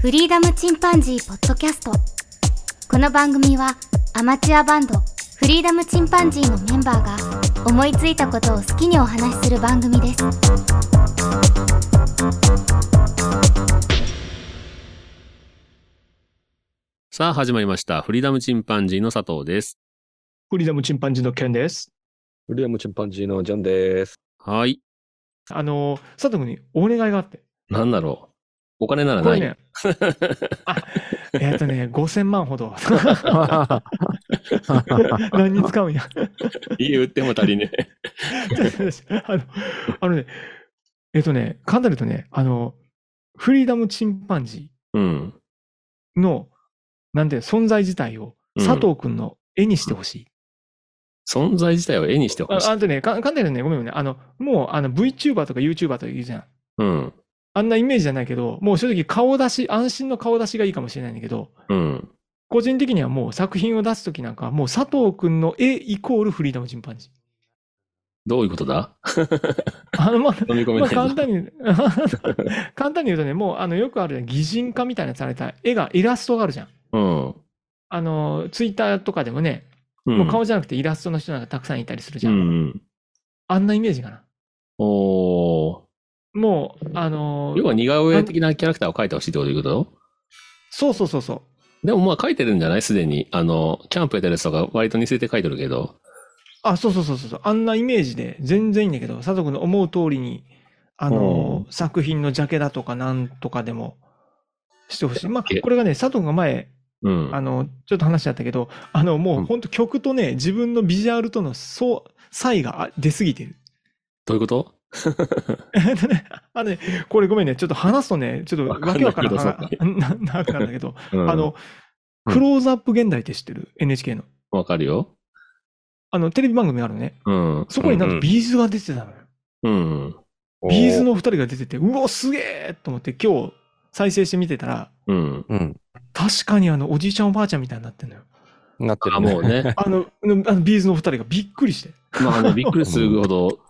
フリーダムチンパンジーポッドキャストこの番組はアマチュアバンドフリーダムチンパンジーのメンバーが思いついたことを好きにお話しする番組ですさあ始まりました。フリーダムチンパンジーの佐藤です。フリーダムチンパンジーのケンです。ウィリアムチンパンジーのジャンです。はい。あの、佐藤君にお願いがあって。なんだろう。お金ならない。ね、あ、えっ、とね、5000万ほど。何に使うんや。言っても足りねえ。あの、あのね、えっ、とね、簡単に言うとね、あの、フリーダムチンパンジうん。ーの、なんていうの存在自体をうん佐藤君の絵にしてほしい。存在自体を絵にしてほしい。ああとね、か簡単にね、ごめんごめんね、あの、もうあの VTuber とか YouTuber とか言うじゃん。うん。あんなイメージじゃないけど、もう正直顔出し、安心の顔出しがいいかもしれないんだけど、うん。個人的にはもう作品を出すときなんかはもう佐藤くんの絵イコールフリーダムチンパンジー。どういうことだ？あの、まあ、まあ簡単に、簡単に言うとね、もうあのよくある擬人化みたいなされた絵が、イラストがあるじゃん。うん。あの、ツイッターとかでもね、うん。もう顔じゃなくてイラストの人なんかたくさんいたりするじうゃん。んうん。あんなイメージかな。おー。もう、あの要は似顔絵的なキャラクターを描いてほしいってこということ？そうそうそうそう。でもまあ描いてるんじゃない？すでに。あの、キャンプやってるやつとか割と似せて描いてるけど。あ、そうそうそうそう。あんなイメージで全然いいんだけど、佐藤君の思う通りに、あの、作品のジャケだとかなんとかでもしてほしい。まあ、えこれがね、佐藤君が前、うん。あの、ちょっと話しちゃったけど、あの、もううん本当曲とね、自分のビジュアルとのそう、差異があ出すぎてる。どういうこと？あのね、これごめんね、ちょっと話すとね、ちょっとわかんないわけわからななくなるんだけど、うんあの、うんクローズアップ現代って知ってる ?NHK の。わかるよ。あの、テレビ番組があるのね。うん。そこになんとビーズが出てたのよ。うん。B'zの二人が出てて、うわ、すげえと思って今日再生して見てたら、うん。うん。確かにあの、おじいちゃんおばあちゃんみたいになってんのよ。あ、なってるね。もうね。あの、うんあの B'zの二人がびっくりして。まあね、びっくりするほど、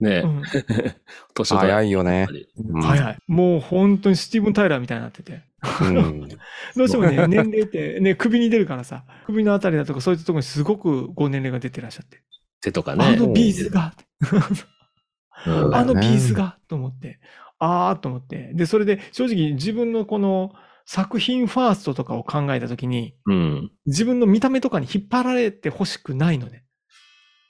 ねう、ん、年早いよね。うん早い。もう本当にスティーブン・タイラーみたいになってて。うん。どうしてもね、年齢ってね、首に出るからさ、首のあたりだとかそういったところにすごくご年齢が出てらっしゃって。手とかね。あのビーズが、うんあのビねーズが、と思って、あーと思って。で、それで正直自分のこの作品ファーストとかを考えたときに、うん。自分の見た目とかに引っ張られてほしくないのね。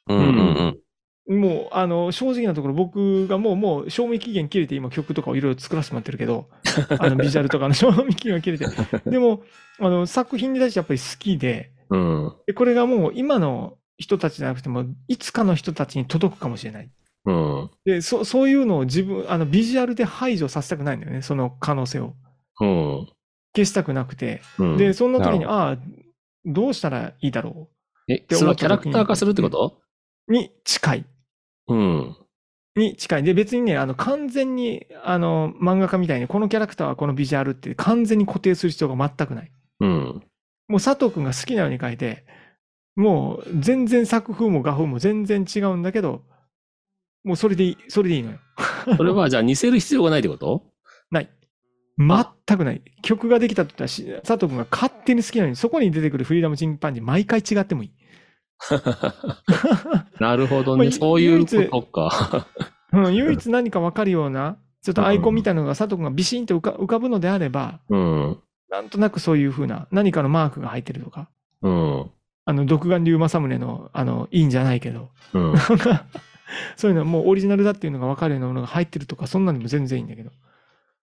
うんうんもう、あの、正直なところ僕がもう、もう、賞味期限切れて今曲とかをいろいろ作らせてもらってるけど、あの、ビジュアルとかの賞味期限が切れて。でも、あの、作品に対してやっぱり好きで、うん。でこれがもう今の人たちじゃなくても、いつかの人たちに届くかもしれない。うん。で、そそういうのを自分、あの、ビジュアルで排除させたくないんだよね、その可能性を。うん。消したくなくて。うん。で、そんな時に、ああ、どうしたらいいだろえ、それはキャラクター化するってこと？うに近い。うん。に近い。で、別にね、あの、完全に、あの、漫画家みたいに、このキャラクターはこのビジュアルって完全に固定する必要が全くない。うん。もう佐藤くんが好きなように書いて、もう全然作風も画風も全然違うんだけど、もうそれでいい、それでいいのよ。それはじゃあ似せる必要がないってこと？ない。全くない。曲ができたって言ったらし、佐藤くんが勝手に好きなように、そこに出てくるフリーダムチンパンジー、毎回違ってもいい。なるほどね。まあそういうことか。うん、唯一何か分かるような、ちょっとアイコンみたいなのが佐藤くんがビシンと浮か浮かぶのであれば、うん。なんとなくそういう風な何かのマークが入ってるとか、うん。あの、独眼竜政宗の、あの、いいんじゃないけど、うん。そういうのはもうオリジナルだっていうのが分かるようなものが入ってるとか、そんなのも全然いいんだけど。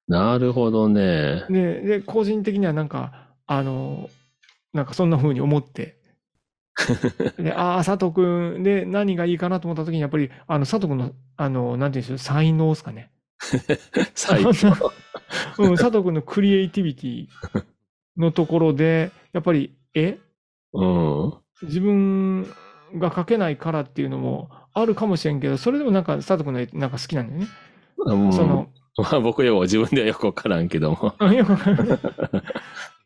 なるほどね。で、で、個人的にはなんか、あの、なんかそんな風に思って、で、ああ、佐藤くんで何がいいかなと思った時に、やっぱり、あの、佐藤くんの、あの、なんていうんでしょう、才能ですかね。最 うん、佐藤くんのクリエイティビティのところで、やっぱり、え？うん。自分が書けないからっていうのもあるかもしれんけど、それでもなんか佐藤君の絵なんか好きなんだよね。うんその、まあ僕よ、自分ではよくわからんけども。あよくわかる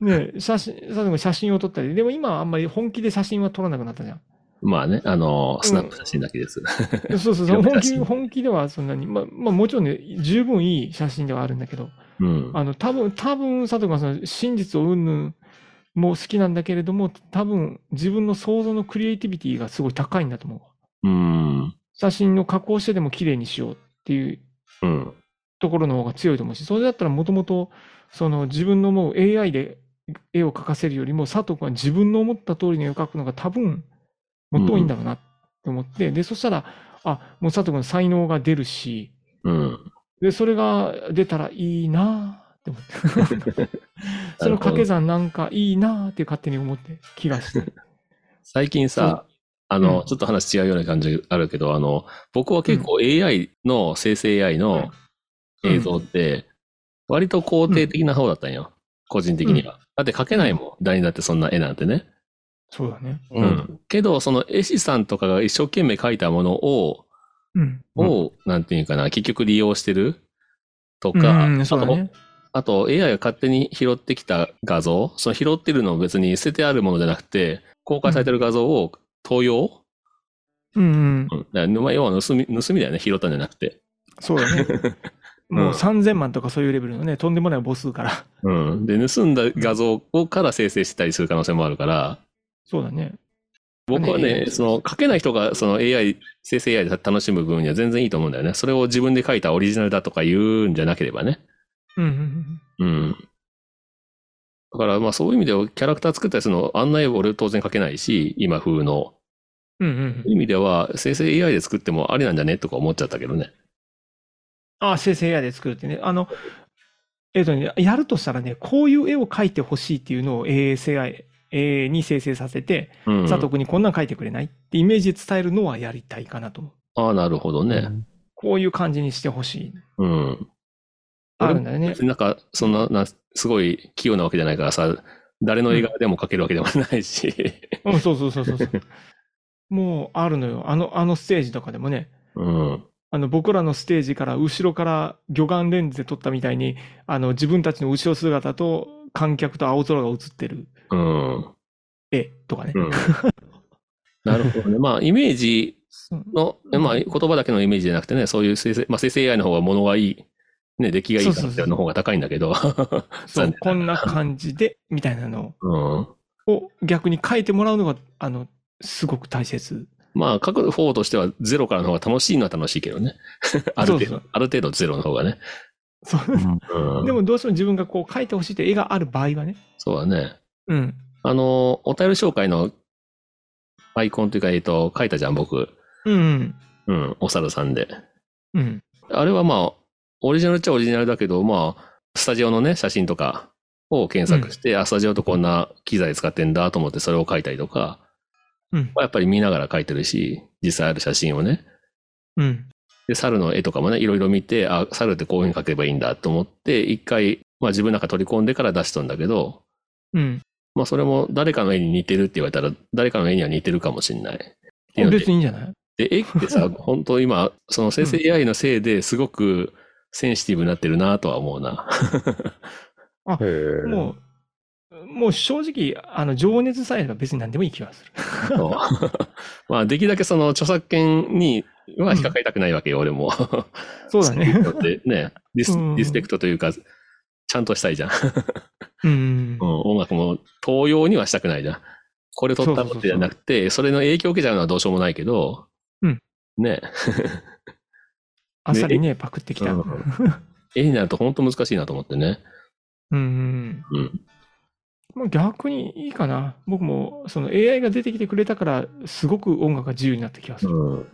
ね写真、佐藤君写真を撮ったり、でも今はあんまり本気で写真は撮らなくなったじゃん。まあね、あの、スナップ写真だけです。そうそうそう、広め本気、本気ではそんなに、まあ、まあもちろんね、十分いい写真ではあるんだけど、うん。あの、多分、多分、佐藤がその真実を云々も好きなんだけれども、多分、自分の想像のクリエイティビティがすごい高いんだと思う。うん。写真の加工してでも綺麗にしようっていううん。ところの方が強いと思うし、それだったらもともと、その自分のもう AI で絵を描かせるよりも、佐藤君は自分の思った通りの絵を描くのが多分、もっといいんだろうなって思って、で、そしたら、あ、もう佐藤君の才能が出るし、うん。で、それが出たらいいなって思って。その掛け算なんかいいなって勝手に思って気がして。最近さ、あの、うんちょっと話違うような感じあるけど、あの、僕は結構 AI の、生成 AI のうん映像って、割と肯定的な方だったんよ。個人的には。だって描けないもん。誰にだってそんな絵なんてね。そうだね。う。うんけど、その絵師さんとかが一生懸命描いたものを、うん。を、なんていうかな、結局利用してるとか、うん、そうだね。あと、あと AI が勝手に拾ってきた画像、その拾ってるのを別に捨ててあるものじゃなくて、公開されてる画像を盗用、うん、うん。うん、だからまあ要は盗み、盗みだよね、拾ったんじゃなくて。そうだね。もううん3000万とかそういうレベルのね、とんでもない母数から。うん。で、盗んだ画像をから生成してたりする可能性もあるから、そうだね。僕はね、ねその、書けない人がその AI、生成 AI で楽しむ分には全然いいと思うんだよね。それを自分で書いたオリジナルだとか言うんじゃなければね。うん、うんうん。だから、まあそういう意味ではキャラクター作ったりするの、あんな絵俺当然書けないし、今風の。うん。うん、うんそういう意味では、生成 AI で作ってもありなんじゃね？とか思っちゃったけどね。あ、生成 AI で作るってね。あの、えっとね、やるとしたらね、こういう絵を描いてほしいっていうのを AI、AI に生成させて、うん。佐藤君にこんなん描いてくれないってイメージで伝えるのはやりたいかなと思う。ああ、なるほどね。こういう感じにしてほしい。うん。あるんだよね別。になんか、そんな、なすごい器用なわけじゃないからさ、誰の映画でも描けるわけでもないし。うん、そうそうそうそうそう。もうあるのよ。あの、あのステージとかでもね、うん。あの僕らのステージから後ろから魚眼レンズで撮ったみたいに、あの自分たちの後ろ姿と観客と青空が映ってるうん。絵とかね。うん。なるほどね。まあ、イメージの、まあ、言葉だけのイメージじゃなくてね、そういう生成、まあ、生成 AI の方が物がいい、ね、出来がいい可能性の方が高いんだけど。そうこんな感じで、みたいなのうん。を逆に書いてもらうのが、あの、すごく大切。まあ、書く方としてはゼロからの方が楽しいのは楽しいけどね。ある程度、そうそうある程度ゼロの方がね。そううん。でもどうしても自分がこう書いてほしいという絵がある場合はね。そうだね。うん。あの、お便り紹介のアイコンというか、えっと、書いたじゃん、僕。うん。うん、お猿さんで。うん。あれはまあ、オリジナルっちゃオリジナルだけど、まあ、スタジオのね、写真とかを検索して、あ、スタジオとこんな機材使ってんだと思ってそれを書いたりとか、やっぱり見ながら書いてるし、実際ある写真をね。うん。で、猿の絵とかもね、いろいろ見て、あ、猿ってこういうふうに描けばいいんだと思って、一回、まあ自分なんか取り込んでから出しとんだけど、うん。まあそれも誰かの絵に似てるって言われたら、誰かの絵には似てるかもしれない。別にいいんじゃない？で、絵ってさ、本当今、その生成 AI のせいですごくセンシティブになってるなとは思うな。へえ。もう、もう正直、あの、情熱さえあれば別に何でもいい気がする。まあ、できるだけその著作権には引っかかりたくないわけよ、俺も。そうだね。ね、リスうんリスペクトというか、ちゃんとしたいじゃん。うんう。ん、音楽も盗用にはしたくないじゃん。これ撮ったもってじゃなくて、それの影響を受けちゃうのはどうしようもないけど、うんね、あっさりね、パクってきた。ううんん。絵になると本当難しいなと思ってね。うん。うん。まあ逆にいいかな。僕も、その AI が出てきてくれたから、すごく音楽が自由になった気がする。うん。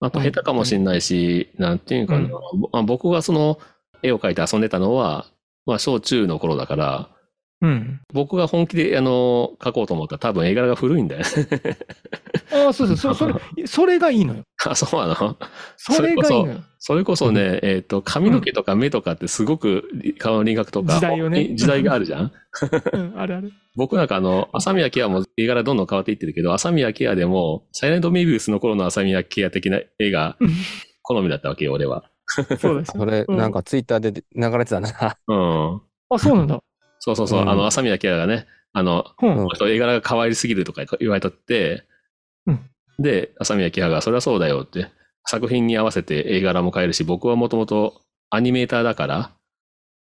あと下手かもしれないし、なんていうかな、うん僕がその絵を描いて遊んでたのは、まあ小中の頃だから、うん。僕が本気であの描こうと思ったら多分絵柄が古いんだよね。ああ、そうそう、そそれ、それがいいのよ。あ、そうなの？それがいいのよ。それこそね、えっ、と、髪の毛とか目とかってすごく顔の輪郭とか、時代よね時代があるじゃん？うん、あるある。僕なんかあの、浅宮ケアも絵柄どんどん変わっていってるけど、浅宮ケアでも、サイレントメビウスの頃の浅宮ケア的な絵がうん好みだったわけよ、俺は。そうですよ。それ、うんなんかツイッターで流れてたな。うん。あ、そうなんだ。そうそうそう、うんあの、浅宮ケアがね、あの、うん。うん絵柄が可愛すぎるとか言われたって、うんで、朝宮木葉が、それはそうだよって、作品に合わせて絵柄も変えるし、僕はもともとアニメーターだから、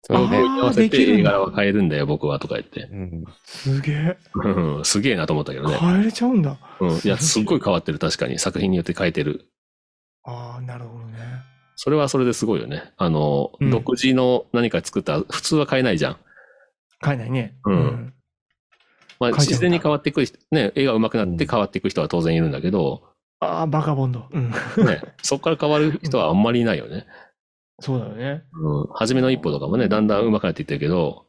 そう。に合わせて絵柄は変えるんだよ、僕は、とか言って。うん。すげえ。うんすげえなと思ったけどね。変えれちゃうんだ。うん。いや、すっごい変わってる、確かに。作品によって変えてる。ああ、なるほどね。それはそれですごいよね。あの、うん独自の何か作ったら、普通は変えないじゃん。変えないね。うんまあ、自然に変わっていく人、ね、絵が上手くなって変わっていく人は当然いるんだけど、ああ、バカボンド。うん。ね、そこから変わる人はあんまりいないよね。そうだよね。うん。初めの一歩とかもね、だんだん上手くなっていってるけど、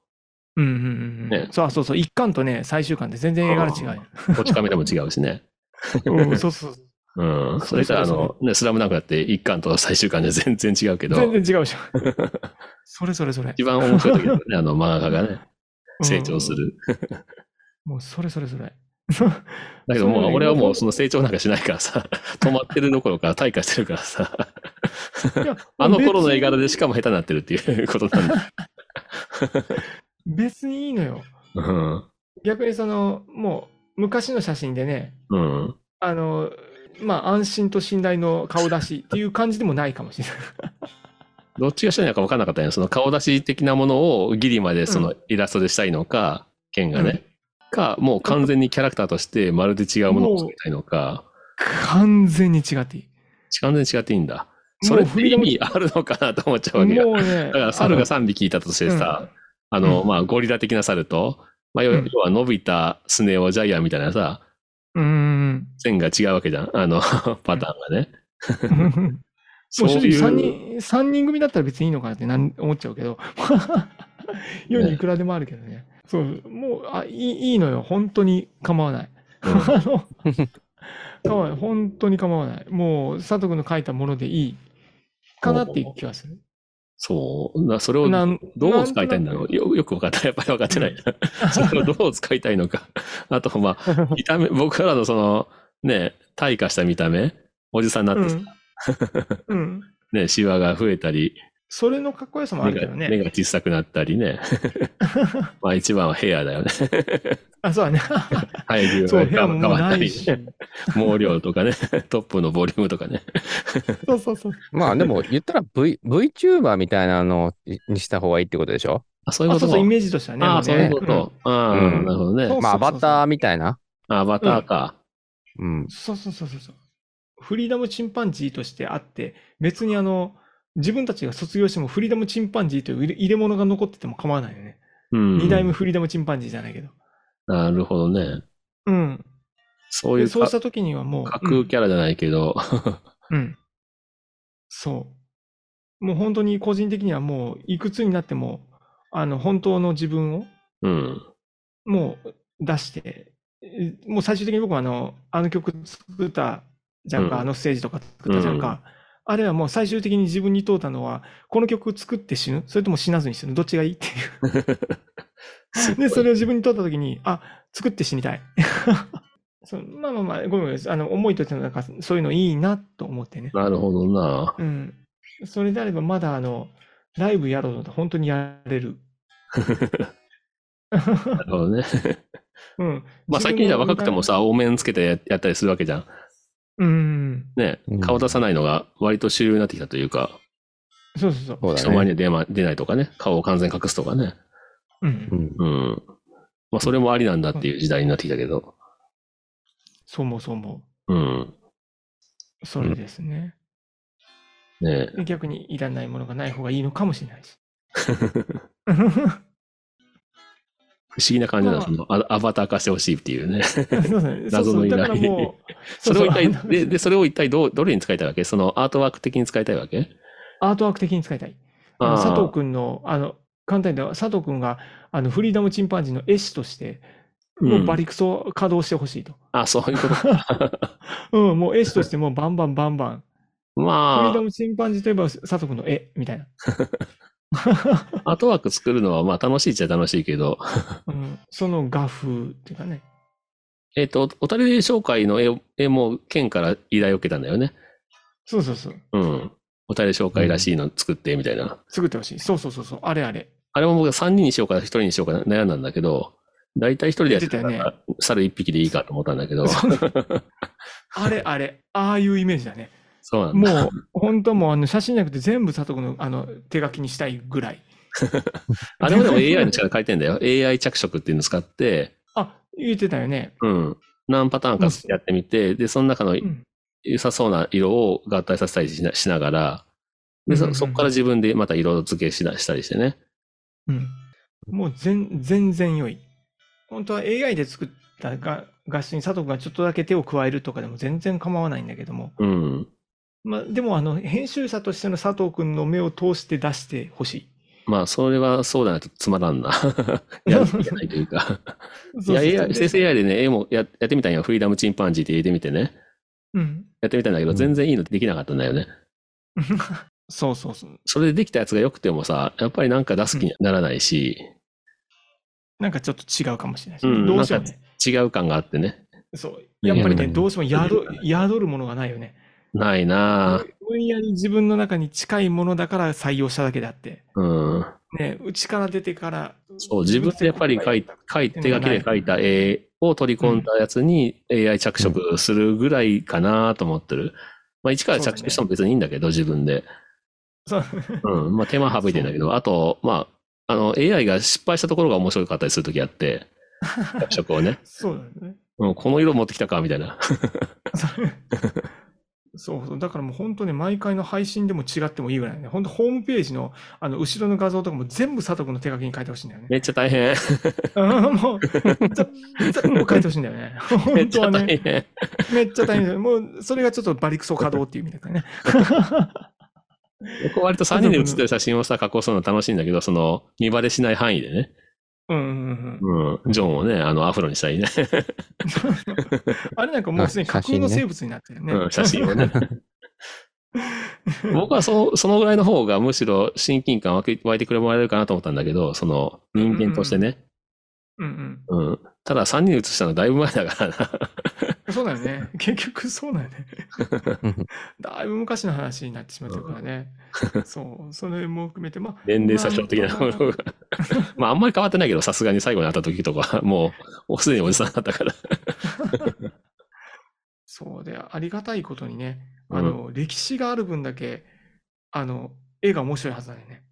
うんうんうんうん。ねそうそうそう。一巻とね、最終巻で全然絵柄違うよ。こち亀でも違うしね。うん、そうそうそう。うん。それからあの、ね、スラムダンクだって一巻と最終巻で全然違うけど、全然違うじゃん。それそれそれ。一番面白い時だよね、あの漫画家がね、うん成長する。もうそれそれそれ。だけどもそう俺はもうその成長なんかしないからさ、止まってるどころか退化してるからさ、いや あの頃の絵柄でしかも下手になってるっていうことなんだ。別にいいのよ。うん。逆にその、もう昔の写真でね、うん。あの、まあ安心と信頼の顔出しっていう感じでもないかもしれない。どっちがしたいのか分からなかったよ。その顔出し的なものをギリまでそのイラストでしたいのか、剣がね。か、もう完全にキャラクターとしてまるで違うものを作りたいのか、完全に違っていい。完全に違っていいんだ。それって意味あるのかなと思っちゃうわけよ。もうね、だから猿があ3匹いたとしてさ、あの、うんまあ、ゴリラ的な猿と、まあ、要は伸びたスネ夫ジャイアンみたいなさ、のうん。線が違うわけじゃん。あの、パターンがね。もそうう正直いう。3人、三人組だったら別にいいのかなってなん思っちゃうけど、世にいくらでもあるけどね。そう、もう、あ、いいいいのよ。本当に構わない。うん あの、構わない。本当に構わない。もう、佐藤君の書いたものでいいかなっていう気がする。そう。なそれをなんどう使いたいんだろなう。よよく分かった。やっぱり分かってない。それをどう使いたいのか。あと、まあ、見た目、僕らのその、ね、退化した見た目、おじさんになってさ、うん。うん。ね、シワが増えたり、それのかっこよさもあるけどね。目が小さくなったりね。まあ一番はヘアだよね。あ、そうだね。生えそう、際が変わったりないし。毛量とかね、トップのボリュームとかね。そうそうそう。まあでも言ったら V、VTuber みたいなのにした方がいいってことでしょ？あ、そういうあ、ことそうそう、イメージとしてはね。ああ、そういうこもと。うんなるほどね。まあアバターみたいな？アバターか。うんそうそうそうそう。フリーダムチンパンジーとしてあって、別にあの、自分たちが卒業してもフリーダムチンパンジーという入れ物が残ってても構わないよね。うん。二代目フリーダムチンパンジーじゃないけど。なるほどね。うん。そういうそうしたときにはもう、架空キャラじゃないけど、うん。うんそう。もう本当に個人的にはもう、いくつになっても、あの、本当の自分を、うん。もう出して、えもう最終的に僕はあの、あの曲作ったじゃんか、うんあのステージとか作ったじゃんか。あれはもう最終的に自分に問うたのは、この曲作って死ぬ？それとも死なずに死ぬ？どっちがいい？っていう。で、それを自分に問ったときに、あ、作って死にたい。そうまあまあまあ、ごめんごめん。あの、思いとしてのなんか、そういうのいいなと思ってね。なるほどな。うん。それであれば、まだあの、ライブやろうと本当にやれる。なるほどね。うん。まあ最近じゃ若くてもさ、お面つけてややったりするわけじゃん。うん。ねうん。顔出さないのが割と主流になってきたというか、そうそうそう。人前ね。に出ま出ないとかね、顔を完全に隠すとかね。うんう。ん。うん。まあそれもありなんだっていう時代になってきたけど。そう思う、そう思うん。う。それですね。ねで逆にいらないものがない方がいいのかもしれないし。不思議な感じなんまあアアバター化してほしいっていうね。謎の依頼 それを一体、で、で、それを一体どう、どれに使いたいわけ？そのアートワーク的に使いたいわけ？アートワーク的に使いたい。あの佐藤君の、あの、簡単に言うと佐藤君があのフリーダムチンパンジーの絵師として、もうバリクソ稼働してほしいと。あ、そういうことか。うん、もう絵師としてもうバンバンバンバン。フリまーダムチンパンジーといえば佐藤君の絵みたいな。あ、アートワーク作るのはまあ楽しいっちゃ楽しいけど、うん、その画風っていうかね。えっと、おたり紹介の絵絵も県から依頼を受けたんだよね。そうそうそう。うん。おたり紹介らしいの作ってみたいな。作ってほしい。そうそうそうそう。あれあれ。あれも僕は3人にしようか1人にしようか悩んだんだけど、だいたい1人でやってたら、猿1匹でいいかと思ったんだけど、あれあれ、ああいうイメージだね。そうなんだ。もう、本当もうあの写真じゃなくて全部佐藤君のあの手書きにしたいぐらい。あれもでも AI の力書いてんだよ。AI 着色っていうのを使って、あ、言ってたよね。うん。何パターンかやってみて、で、その中のうん。良さそうな色を合体させたりしながら、で、うんうんうんそそこから自分でまた色付けしなしたりしてね。うん。もう全全然良い。本当は AI で作ったが画質に佐藤君がちょっとだけ手を加えるとかでも全然構わないんだけども。うん。まあ、でもあの、編集者としての佐藤君の目を通して出してほしい。まあ、それはそうだないとつまらんな。やる気がないというか。いや、そうそうそう AI 生成 AI でね、絵もややってみたんよ。フリーダムチンパンジーって入れてみてね。うん。やってみたんだけど、うん全然いいのできなかったんだよね。そうそうそう。それでできたやつが良くてもさ、やっぱりなんか出す気にならないし、なんかちょっと違うかもしれないし、うんどうしてもね。違う感があってね。そう。やっぱりね、うんどうしても宿宿るものがないよね。ないなぁ。無理やり自分の中に近いものだから採用しただけであって。うん。ね、内から出てから。そう、自分でやっぱり書い書い手書きで書いた絵を取り込んだやつに AI 着色するぐらいかなと思ってる。まあ一から着色しても別にいいんだけど、自分で。そう。うん。まあ手間省いてんだけど、あと、まあ、あの AI が失敗したところが面白かったりするときあって、着色をね。そうだね。うん、この色持ってきたか、みたいな。そうそう。だからもう本当に毎回の配信でも違ってもいいぐらいね。本当ホームページのあの後ろの画像とかも全部佐藤君の手書きに書いてほしいんだよね。めっちゃ大変。うんもう、全部書いてほしいんだよね。め本っちゃ当はね。大変。めっちゃ大変だよ。もう、それがちょっとバリクソ稼働っていう意味だからね。僕割と3人で写ってる写真をさ、加工するの楽しいんだけど、その、見バレしない範囲でね。うんうんうん。うん。ジョンをね、あの、アフロにしたりね。あれなんかもうすでに架空の生物になってるね。うん、写真をね。僕はそそのぐらいの方がむしろ親近感湧いてくれもらえるかなと思ったんだけど、その人間としてね。うんうん。うん。ただ3人写したのだいぶ前だからな。そうだよね。結局そうだよね。だいぶ昔の話になってしまってるからね。そう、それも含めて、まあ、年齢差標的なものが。まあ あんまり変わってないけど、さすがに最後に会った時とか、もう、すでにおじさんだったから。そうで、ありがたいことにね、あの、歴史がある分だけ、あの、絵が面白いはずだよね。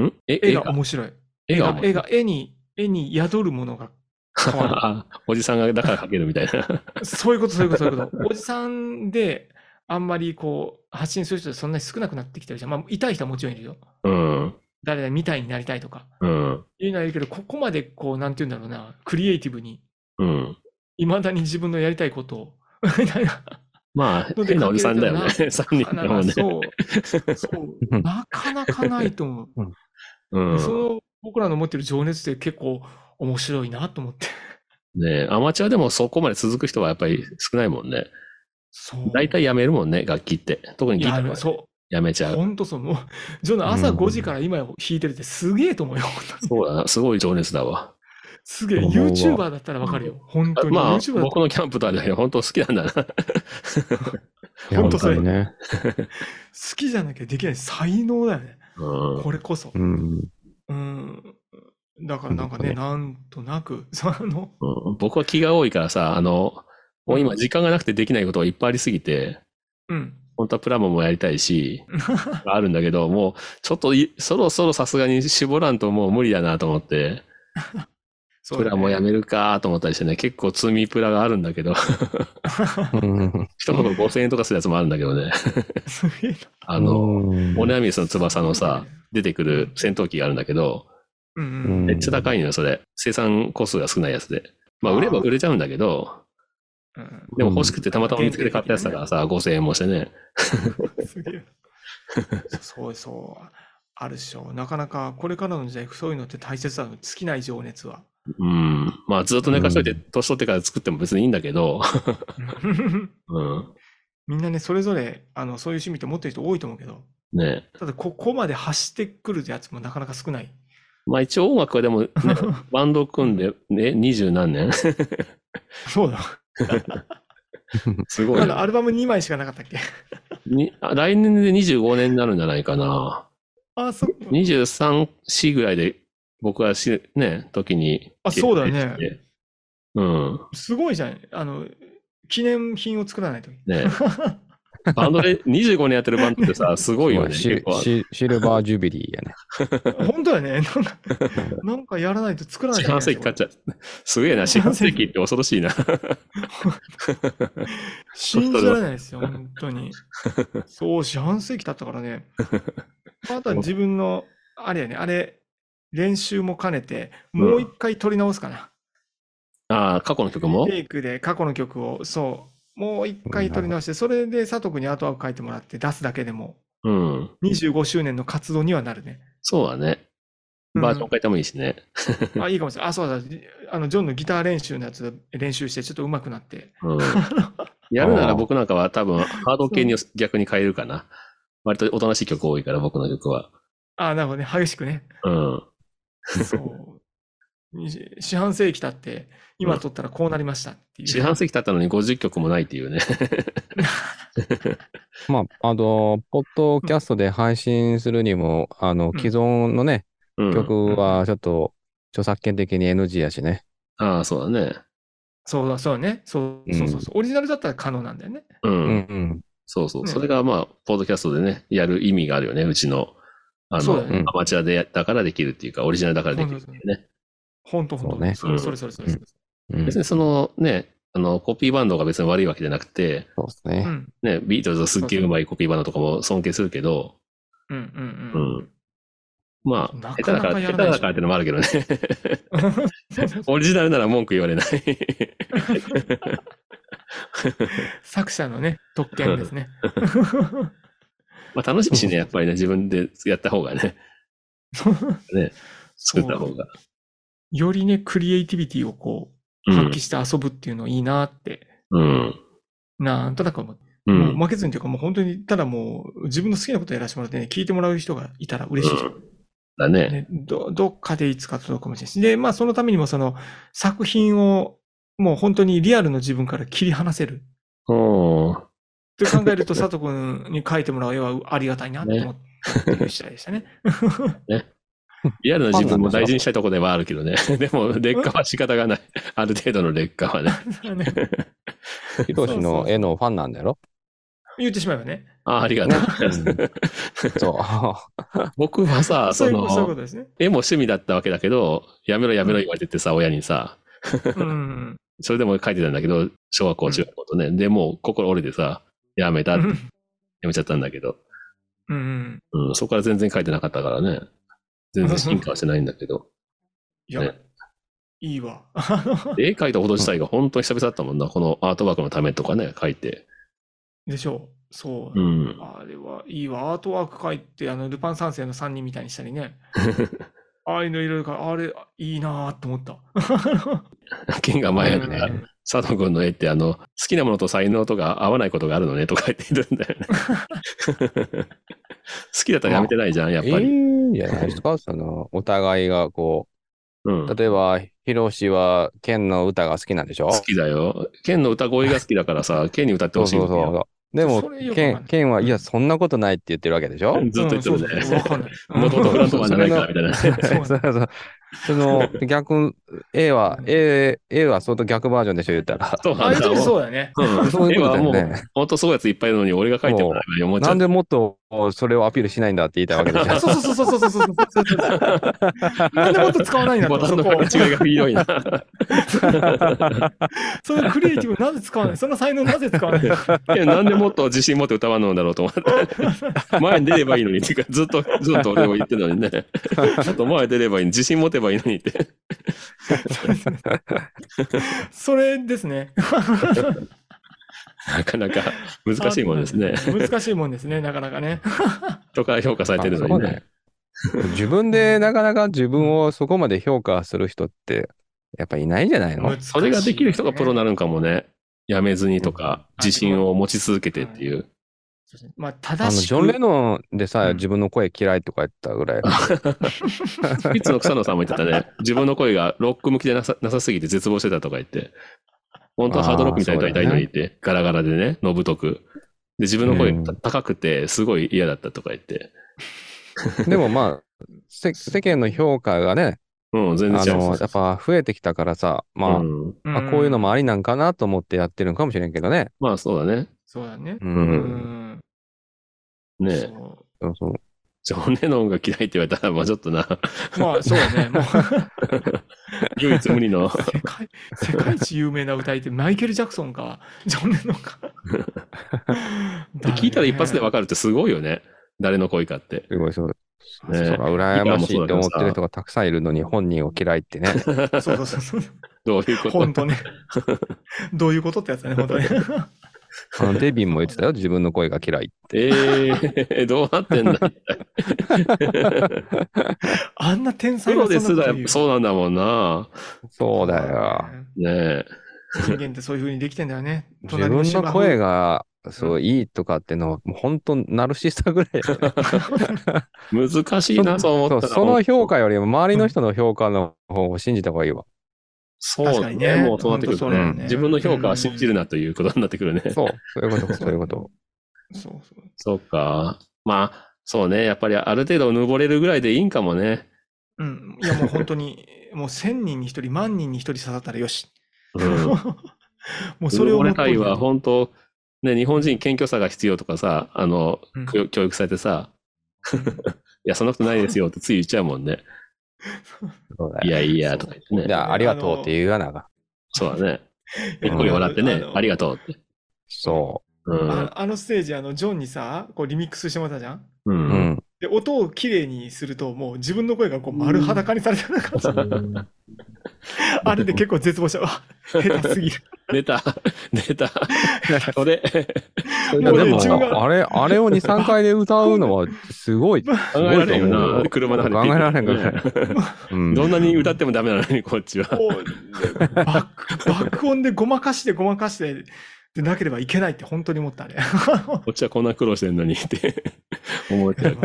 ん？え、絵絵が、が面白い。絵が、絵が、絵に、絵に宿るものが おじさんがだから描けるみたいな。そういうこと、そういうこと、そういうこと。おじさんで、あんまりこう、発信する人そんなに少なくなってきてるじゃん。まあ、痛い人はもちろんいるよ。うん。誰々みたいになりたいとか。うん。いうのはいるけど、ここまでこう、なんて言うんだろうな、クリエイティブに、うん。いまだに自分のやりたいことを、みたいな。まあ、変なおじさんだよね。かける3人だもんね。そう、そう、なかなかないと思う。うん。その僕らの持ってる情熱って結構面白いなと思って。ねアマチュアでもそこまで続く人はやっぱり少ないもんね。そう。大体やめるもんね、楽器って。特にギターはやめそう。やめちゃう。ほんとそう。もう、ジョナ朝うん5時から今弾いてるってすげえと思うよ。本当にそうだな、すごい情熱だわ。すげえ。YouTuber だったらわかるよ。本当に。まあ、僕のキャンプとあれだけど、本当好きなんだな。いやほんとそれ本当にね。ら好きじゃなきゃできない才能だよね。うん。これこそ。うん。うん。だからなんかね、本なんとなく、その、うん僕は気が多いからさ、あの、もう今時間がなくてできないことがいっぱいありすぎて、うん。本当はプラモもやりたいし、あるんだけど、もうちょっといそろそろさすがに絞らんともう無理だなと思って、ねプラもやめるかと思ったりしてね、結構積みプラがあるんだけど、うん一箱5000円とかするやつもあるんだけどね。あの、うんオネアミスの翼のさ、出てくる戦闘機があるんだけど。めっちゃ高いのよ、それ。生産個数が少ないやつで。まあ、売れば売れちゃうんだけど、うんでも欲しくてたまたま見つけて買ったやつだからさ、5000円もしてね。すげえ。そうそう。あるでしょ。なかなかこれからの時代、そういうのって大切だの。尽きない情熱は。うん。まあ、ずっと寝かしといて、うん年取ってから作っても別にいいんだけど、うん。みんなね、それぞれ、あの、そういう趣味って持ってる人多いと思うけど、ねただ、ここまで走ってくるやつもなかなか少ない。まあ一応音楽はでも、ね、バンドを組んで、ね、二十何年 そうだ。すごいな。まだアルバム2枚しかなかったっけ？にあ来年で25年になるんじゃないかな。あ、そっか。23、4ぐらいで僕がし、ね、時に。あそうだね。うん。すごいじゃん。あの、記念品を作らないと。ね バンドで25年やってるバンドってさ、すごいよね。シルバージュビリーやね。本当やね。なんか、なんかやらないと作らない四と半世紀買っちゃう。すげえな、四半世紀って恐ろしいな。信じられないですよ、本当に。そう、四半世紀経ったからね。あとは自分の、あれやね、あれ、練習も兼ねて、もう一回撮り直すかな。ああ、過去の曲も？テイクで過去の曲を、そう、もう一回撮り直して、それで佐藤君にアートワーク書いてもらって出すだけでも、うん。25周年の活動にはなるね。そうだね。うんバージョン変えてもいいしね。あ、いいかもしれない。あ、そうだ。あの、ジョンのギター練習のやつ練習して、ちょっと上手くなって。うん。やるなら僕なんかは多分、ハード系に逆に変えるかな。割とおとなしい曲多いから、僕の曲は。あ、なるほどね。激しくね。うん。そう。に四半世紀経って、今撮ったらこうなりましたっていう。四半世紀経ったのに50曲もないっていうね。まあ、あの、ポッドキャストで配信するにも、あの、うん既存のね、うん。曲はちょっと著作権的に NG やしね。ああ、そうだね。そうだ、そうだね。そうそうそうそう。オリジナルだったら可能なんだよね。う。うんんそうそう。ねそれがまあ、ポッドキャストでね、やる意味があるよね。うちの、あの、そうだねアマチュアでやったからできるっていうか、オリジナルだからできるっていうね。本当本当そうねそれそれそれそれ別にそのね、あの、コピーバンドが別に悪いわけじゃなくて、そうですね。うん。ね、ビートルズすっげえうまいコピーバンドとかも尊敬するけど、うんうんううん。ん。まあ、な下手だから、かなかやらないでしょ下手だからっていうのもあるけどね。オリジナルなら文句言われない。作者のね、特権ですね。まあ楽しいしね、やっぱりね、自分でやった方がね、ね、作った方が。よりね、クリエイティビティをこう、うん発揮して遊ぶっていうのいいなって、うん。なんとなく思う。う。もうん負けずにというか、もう本当に、ただもう、自分の好きなことやらせてもらってね、聞いてもらう人がいたら嬉しい。だね。ね、ど、どっかでいつか届くかもしれないし。で、まあそのためにもその作品をもう本当にリアルの自分から切り離せる。うん。って考えると佐藤君に書いてもらう絵はありがたいなって思った っていう次第でしたね。リアルな自分も大事にしたいところではあるけどね。でも、劣化は仕方がない。ある程度の劣化はね。ヒロシの絵のファンなんだよ。言ってしまえばね。あありがとう。そう。僕はさ、そそういうことそうね。絵も趣味だったわけだけど、やめろやめろ言われててさ、親にさ、うん。それでも書いてたんだけど、小学校、中学校とね。で、もう心折れてさ、やめたって、やめちゃったんだけど、うん。うん、そこから全然書いてなかったからね。全然進化はしてないんだけど。いや、ねいいわ。絵描いたこと自体が本当に久々だったもんな。このアートワークのためとかね、書いて。でしょう。そう。うん。あれはいいわ。アートワーク書いて、あの、ルパン三世の3人みたいにしたりね。ああいうのいろいろか、あれ、いいなーって思った。ケンが前うんなんか、佐藤君の絵ってあの、好きなものと才能とか合わないことがあるのねとか言ってるんだよね。好きだったらやめてないじゃん、やっいいぱり。んじゃないですか？その、お互いがこうん。う、例えば、ヒロシはケンの歌が好きなんでしょ？好きだよ。ケンの歌声が好きだからさ、ケンに歌ってそうほしいんだよ。そうそう。でもそれよ、くケわかんないンケンは、いや、そんなことないって言ってるわけでしょ？ずっと言ってるね。ない。もともとフラントマンじゃないからみたいなね。そうそうそう。その、逆、A は、A、A は相当逆バージョンでしょ、言ったら。そうああいう時う。そうだね。うん。そういうことだよ絵はもう、ね。本当そういうやついっぱいいるのに俺が書いてもらえばいい思っちゃう。なんでもっとそれをアピールしないんだって言いたいわけでしょ。そうそうそうそうそうそうそうそうそう。なんでもっと使わないんだと、ボタンのそこ違いがひどいな。そのクリエイティブなぜ使わないその才能なぜ使わないいやなんでもっと自信持って歌わんのだろうと思って。前に出ればいいのにっていうか、ずっと、ずっと俺も言ってるのにね。ちょっと前に出ればいいのに、自信持てばいいのにって。それですね。なかなか難しいもんですね。難しいもんですね、なかなかね。とか評価されてるのにね。自分でなかなか自分をそこまで評価する人って、やっぱいないんじゃないの？それができる人がプロになる。るんかもね。やめずにとか、自信を持ち続けてっていう。まあ、正しく。ジョン・レノンでさえうん自分の声嫌いとか言ったぐらい。スピッツの草野さんも言ってたね。自分の声がロック向きでなさなさすぎて絶望してたとか言って。本当はハードロックみたいな人がいたいのにって、ガラガラでね、のぶとく。で、自分の声が高くて、すごい嫌だったとか言って。でもまあ、せ世間の評価がね、うん、全然違う。あの、やっぱ増えてきたからさ、まあ、うん、まあ、こういうのもあり。りなんかなと思ってやってるのかもしれんけどね。まあそうだね。そうだね。う。うんん。ねそうそう。ジョン・レノンが嫌いって言われたら、まあちょっとな、うまあ、そうだね。もう 唯一無二の。世界、世界一有名な歌い手、マイケル・ジャクソンか、ジョン・レノンか。聞いたら一発でわわかるってすごいよね。誰の恋かって。すごいそう。ねそら、羨ましいって思ってる人がたくさんいるのに本人を嫌いってね。そうそうそうそう。どういうこと？本当ね。どういうこと？ってやつだね、本当ね。あのデビンも言ってたよ。自分の声が嫌いって。ええどうなってんだあんな天才プロですらそうそうなんだもんな。そうだよ。ねえ。人間ってそういう風にできてんだよね。自分の声が、そう、いいとかってのは、もう本当ナルシストぐらい。難しいなと思ったその評価よりも周りの人の評価の方を信じた方がいいわ。そう確かにね。ねもうそうなってくるとねうだよね自分の評価は信じるなということになってくるね。そう、そういうこと、そういうこと。そうそう。そうか。まあ、そうね。やっぱりある程度ぬぼれるぐらいでいいんかもね。うん。いや、もう本当に、もう千人に一人、万人に一人刺さったらよし。うん。もうそれを俺もっとたいは本当、ね、日本人謙虚さが必要とかさ、あの、うん教教育されてさ、いや、そんなことないですよってつい言っちゃうもんね。そうだよいやいや、とか言ってね。じゃあ、ありがとうって言うがなが。そうだね。いやにっこり笑ってねあ、りがとうって。そうん。ああのステージ、あの、ジョンにさ、こうリミックスしてもらったじゃんう。ん。で、音をきれいにすると、もう自分の声がこう丸裸にされてるような感じ。あれで結構絶望した。うわ下手すぎる。出た、出た。それ、ね自分があれ、あれを2、3回で歌うのはすごい。考えられへんよな。車の中で。考えられへん考えられうんどんなに歌ってもダメなのに、こっちは。爆音でごまかしてごまかしてでなければいけないって本当に思ったね。こっちはこんな苦労してんのにって 思っちゃう。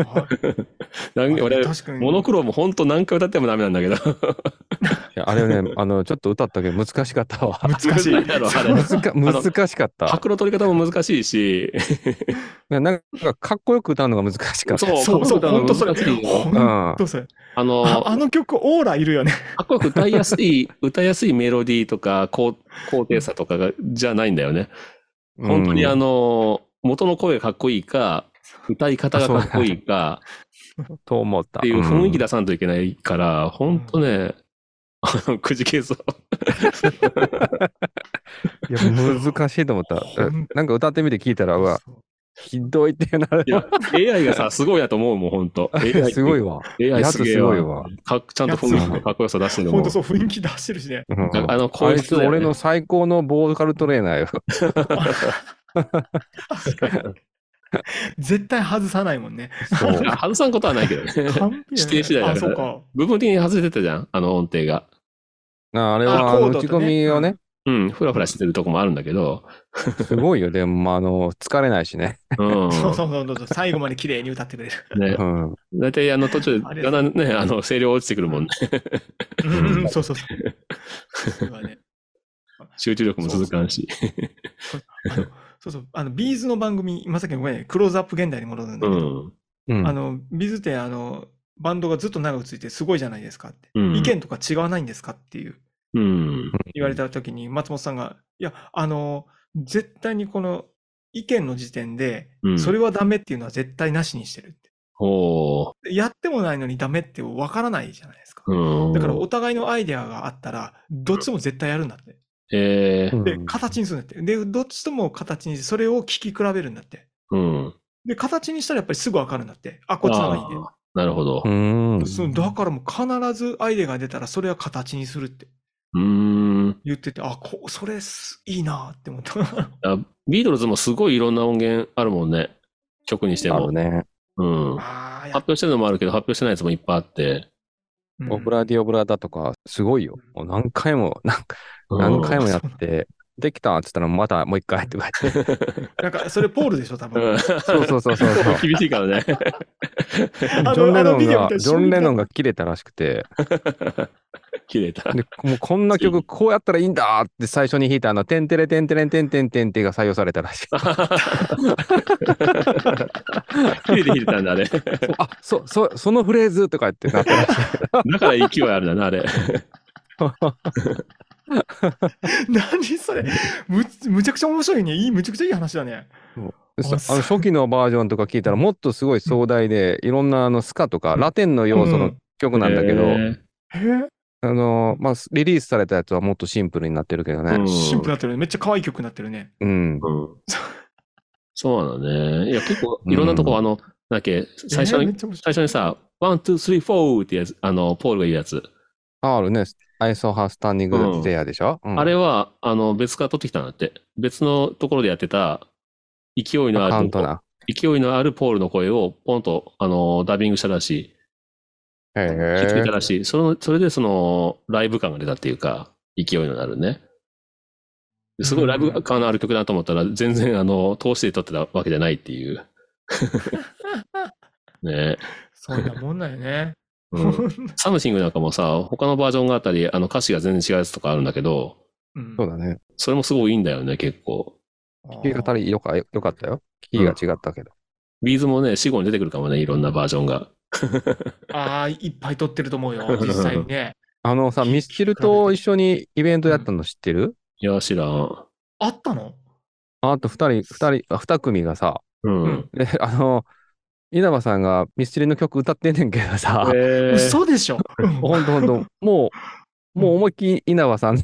なん俺、確かに。モノクロも本当何回歌ってもダメなんだけど。いやあれね、あの、ちょっと歌ったけど難しかったわ。難しい。難しかった。拍の取り方も難しいし。いやなんか、かっこよく歌うのが難しかった。そう、そうそう、歌うの本当それ。本当それ。あの、ああの曲、オーラいるよね。かっこよく歌いやすい、歌いやすいメロディーとか、高高低差とかが、じゃないんだよね。本当にあの、元の声がかっこいいか、歌い方がかっこいいか、うん、と思った。っていう雰囲気だ。出さんといけないから、本当ね、あの、くじけそう。いや、難しいと思った。なんか歌ってみて聞いたら、うわ、ひどいってなるい。や、AI がさ、すごいなと思うもん、本当 AI すごいわ。AI すげえわすごいわ。かっちゃんと雰囲気とかっこよさ出してるのも本当。そう、雰囲気出してるしね。うんあのこういつね俺の最高のボーカルトレーナーよ。絶対外さないもんね。外さんことはないけどね。指定次第だからあ、そうか。部分的に外れてたじゃん、あの音程が。ああれあは、打ち込みをね、うん、ふらふらしてるとこもあるんだけど。すごいよ。でも、まああの、疲れないしね。うん。そうそうそうそう。最後まで綺麗に歌ってくれる。ねう。ん。大体あの途中だんだんね、あの、声量落ちてくるもんね。うんうん、そうそうそう。集中力も続かんし。そうそう。あの、ビーズの番組、今さっきのごめんね、クローズアップ現代に戻るんだうけど、ん。うん。あの、ビーズって、あの、バンドがずっと長くついてすごいじゃないですかって。うん意見とか違わないんですかっていううん。言われた時に、松本さんが、いや、あの、絶対にこの意見の時点でう、んそれはダメっていうのは絶対なしにしてるって。ほやってもないのにダメってわからないじゃないですか。う。うん。だからお互いのアイデアがあったら、どっちも絶対やるんだって。えー、でう、ん形にするんだって。で、どっちとも形にして、それを聞き比べるんだって。うん。で、形にしたらやっぱりすぐわかるんだって。あ、こっちの方がいいね。なるほどう。ん。そうだからもう必ずアイデアが出たらそれは形にするってうーん。言ってて、あ、こそれすいいなって思った。あビートルズもすごいいろんな音源あるもんね。曲にしても。あるね。うん。発表してるのもあるけど、発表してないやつもいっぱいあって。うんオブラディオブラダとか、すごいよ。もう何回も、なんかうん何回もやって、できたって言ったらまたもう一回とか言って。なんか、それポールでしょ、多う分。んそうそうそうそうそう。厳しいからね。ジョン・レノンが、ジョン・レノンが切れたらしくて、切れた。で、もうこんな曲こうやったらいいんだって最初に弾いたあの、てんてれてんてれんてんてんてんてんが採用されたらしい。切れて弾いてたんだ、あれ。あ、そ、そ、そのフレーズとか言ってなったらしい。だから勢いあるんだな、あれ。何それむ、むちゃくちゃ面白いね。いい、むちゃくちゃいい話だね。あの初期のバージョンとか聞いたらもっとすごい壮大で、いろんなあのスカとかラテンの要素の曲なんだけど、あのまあ、リリースされたやつはもっとシンプルになってるけどね。うんシンプルになってるね。めっちゃ可愛い曲になってるね。うん。うんそうなんだね。いや、結構、いろんなとこ、うんあの、なんだっけ、最初に、最初にさ、 one、two、three、four ってやつ、あの、ポールが言うやつ。あるね。I saw her standing うん there でしょ、うんあれは、あの、別から取ってきたんだって。別のところでやってた、勢いのある。勢いのあるポールの声を、ポンと、あの、ダビングしたらしい。へ引き継いえだ。らしい。その、それでその、ライブ感が出たっていうか、勢いのあるね。ですごいライブ感のある曲だと思ったら、全然、あの、通して撮ってたわけじゃないっていう。ね そんなもんだよね。うん Something なんかもさ、他のバージョンがあったり、あの歌詞が全然違うやつとかあるんだけど、うんそうだね。それもすごいいいんだよね、結構。弾き語りよかよかったよ。聞きが違ったけど。ビーズもね、死後に出てくるかもね、いろんなバージョンが。ああ、いっぱい録ってると思うよ、実際にね。あのさ、ミスチルと一緒にイベントやったの知ってる、いや、知らん。あったの？あと二人、二人、あ二組がさ、うん。うんで、あの、稲葉さんがミスチルの曲歌ってんねんけどさ、えー嘘でしょ。ほんとほんと、もう、もう思いっきり稲葉さんで、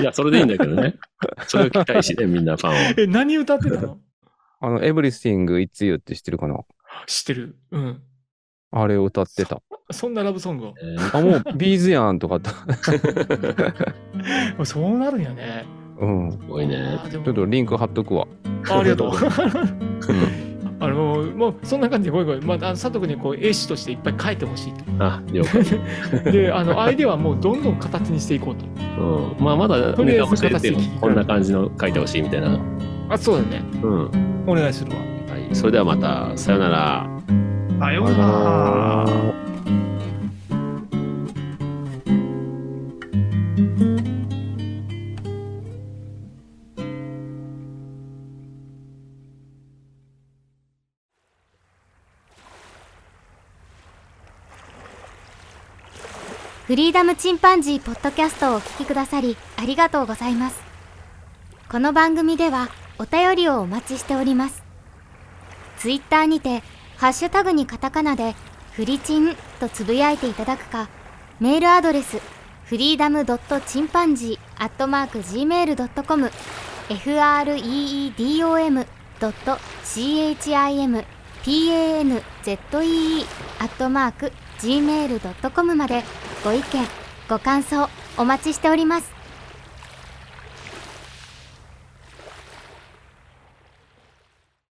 いや、それでいいんだけどね。それを聞きたいしね、みんなファンを。え、何歌ってたの？あの、Everything It's You って知ってるかな？知ってる。うん。あれを歌ってた。そんなラブソングを？えーあ、もう、ビーズやんとかって、そうなるんやね。うん。すごいね。ちょっとリンク貼っとくわ。あありがとう。うん。あのもうそんな感じでごめんごめん、まあ、あの佐藤君にこう絵師としていっぱい描いてほしいあ、了解。と。で、あのアイデアはもうどんどん形にしていこうと。うん。まあ、まだとりあえず形こんな感じの書いてほしいみたいな。あ、そうだね。うん。お願いするわ。はい。それではまた、さよなら。さようなら。フリーダムチンパンジーポッドキャストをお聞きくださりありがとうございます。この番組ではお便りをお待ちしております。ツイッターにて、ハッシュタグにカタカナで、フリチンとつぶやいていただくか、メールアドレス、フリーダムドットチンパンジーアットマーク Gmail.com、freedom ドット chimpanzee アットマーク gmail.com までご意見、ご感想お待ちしております。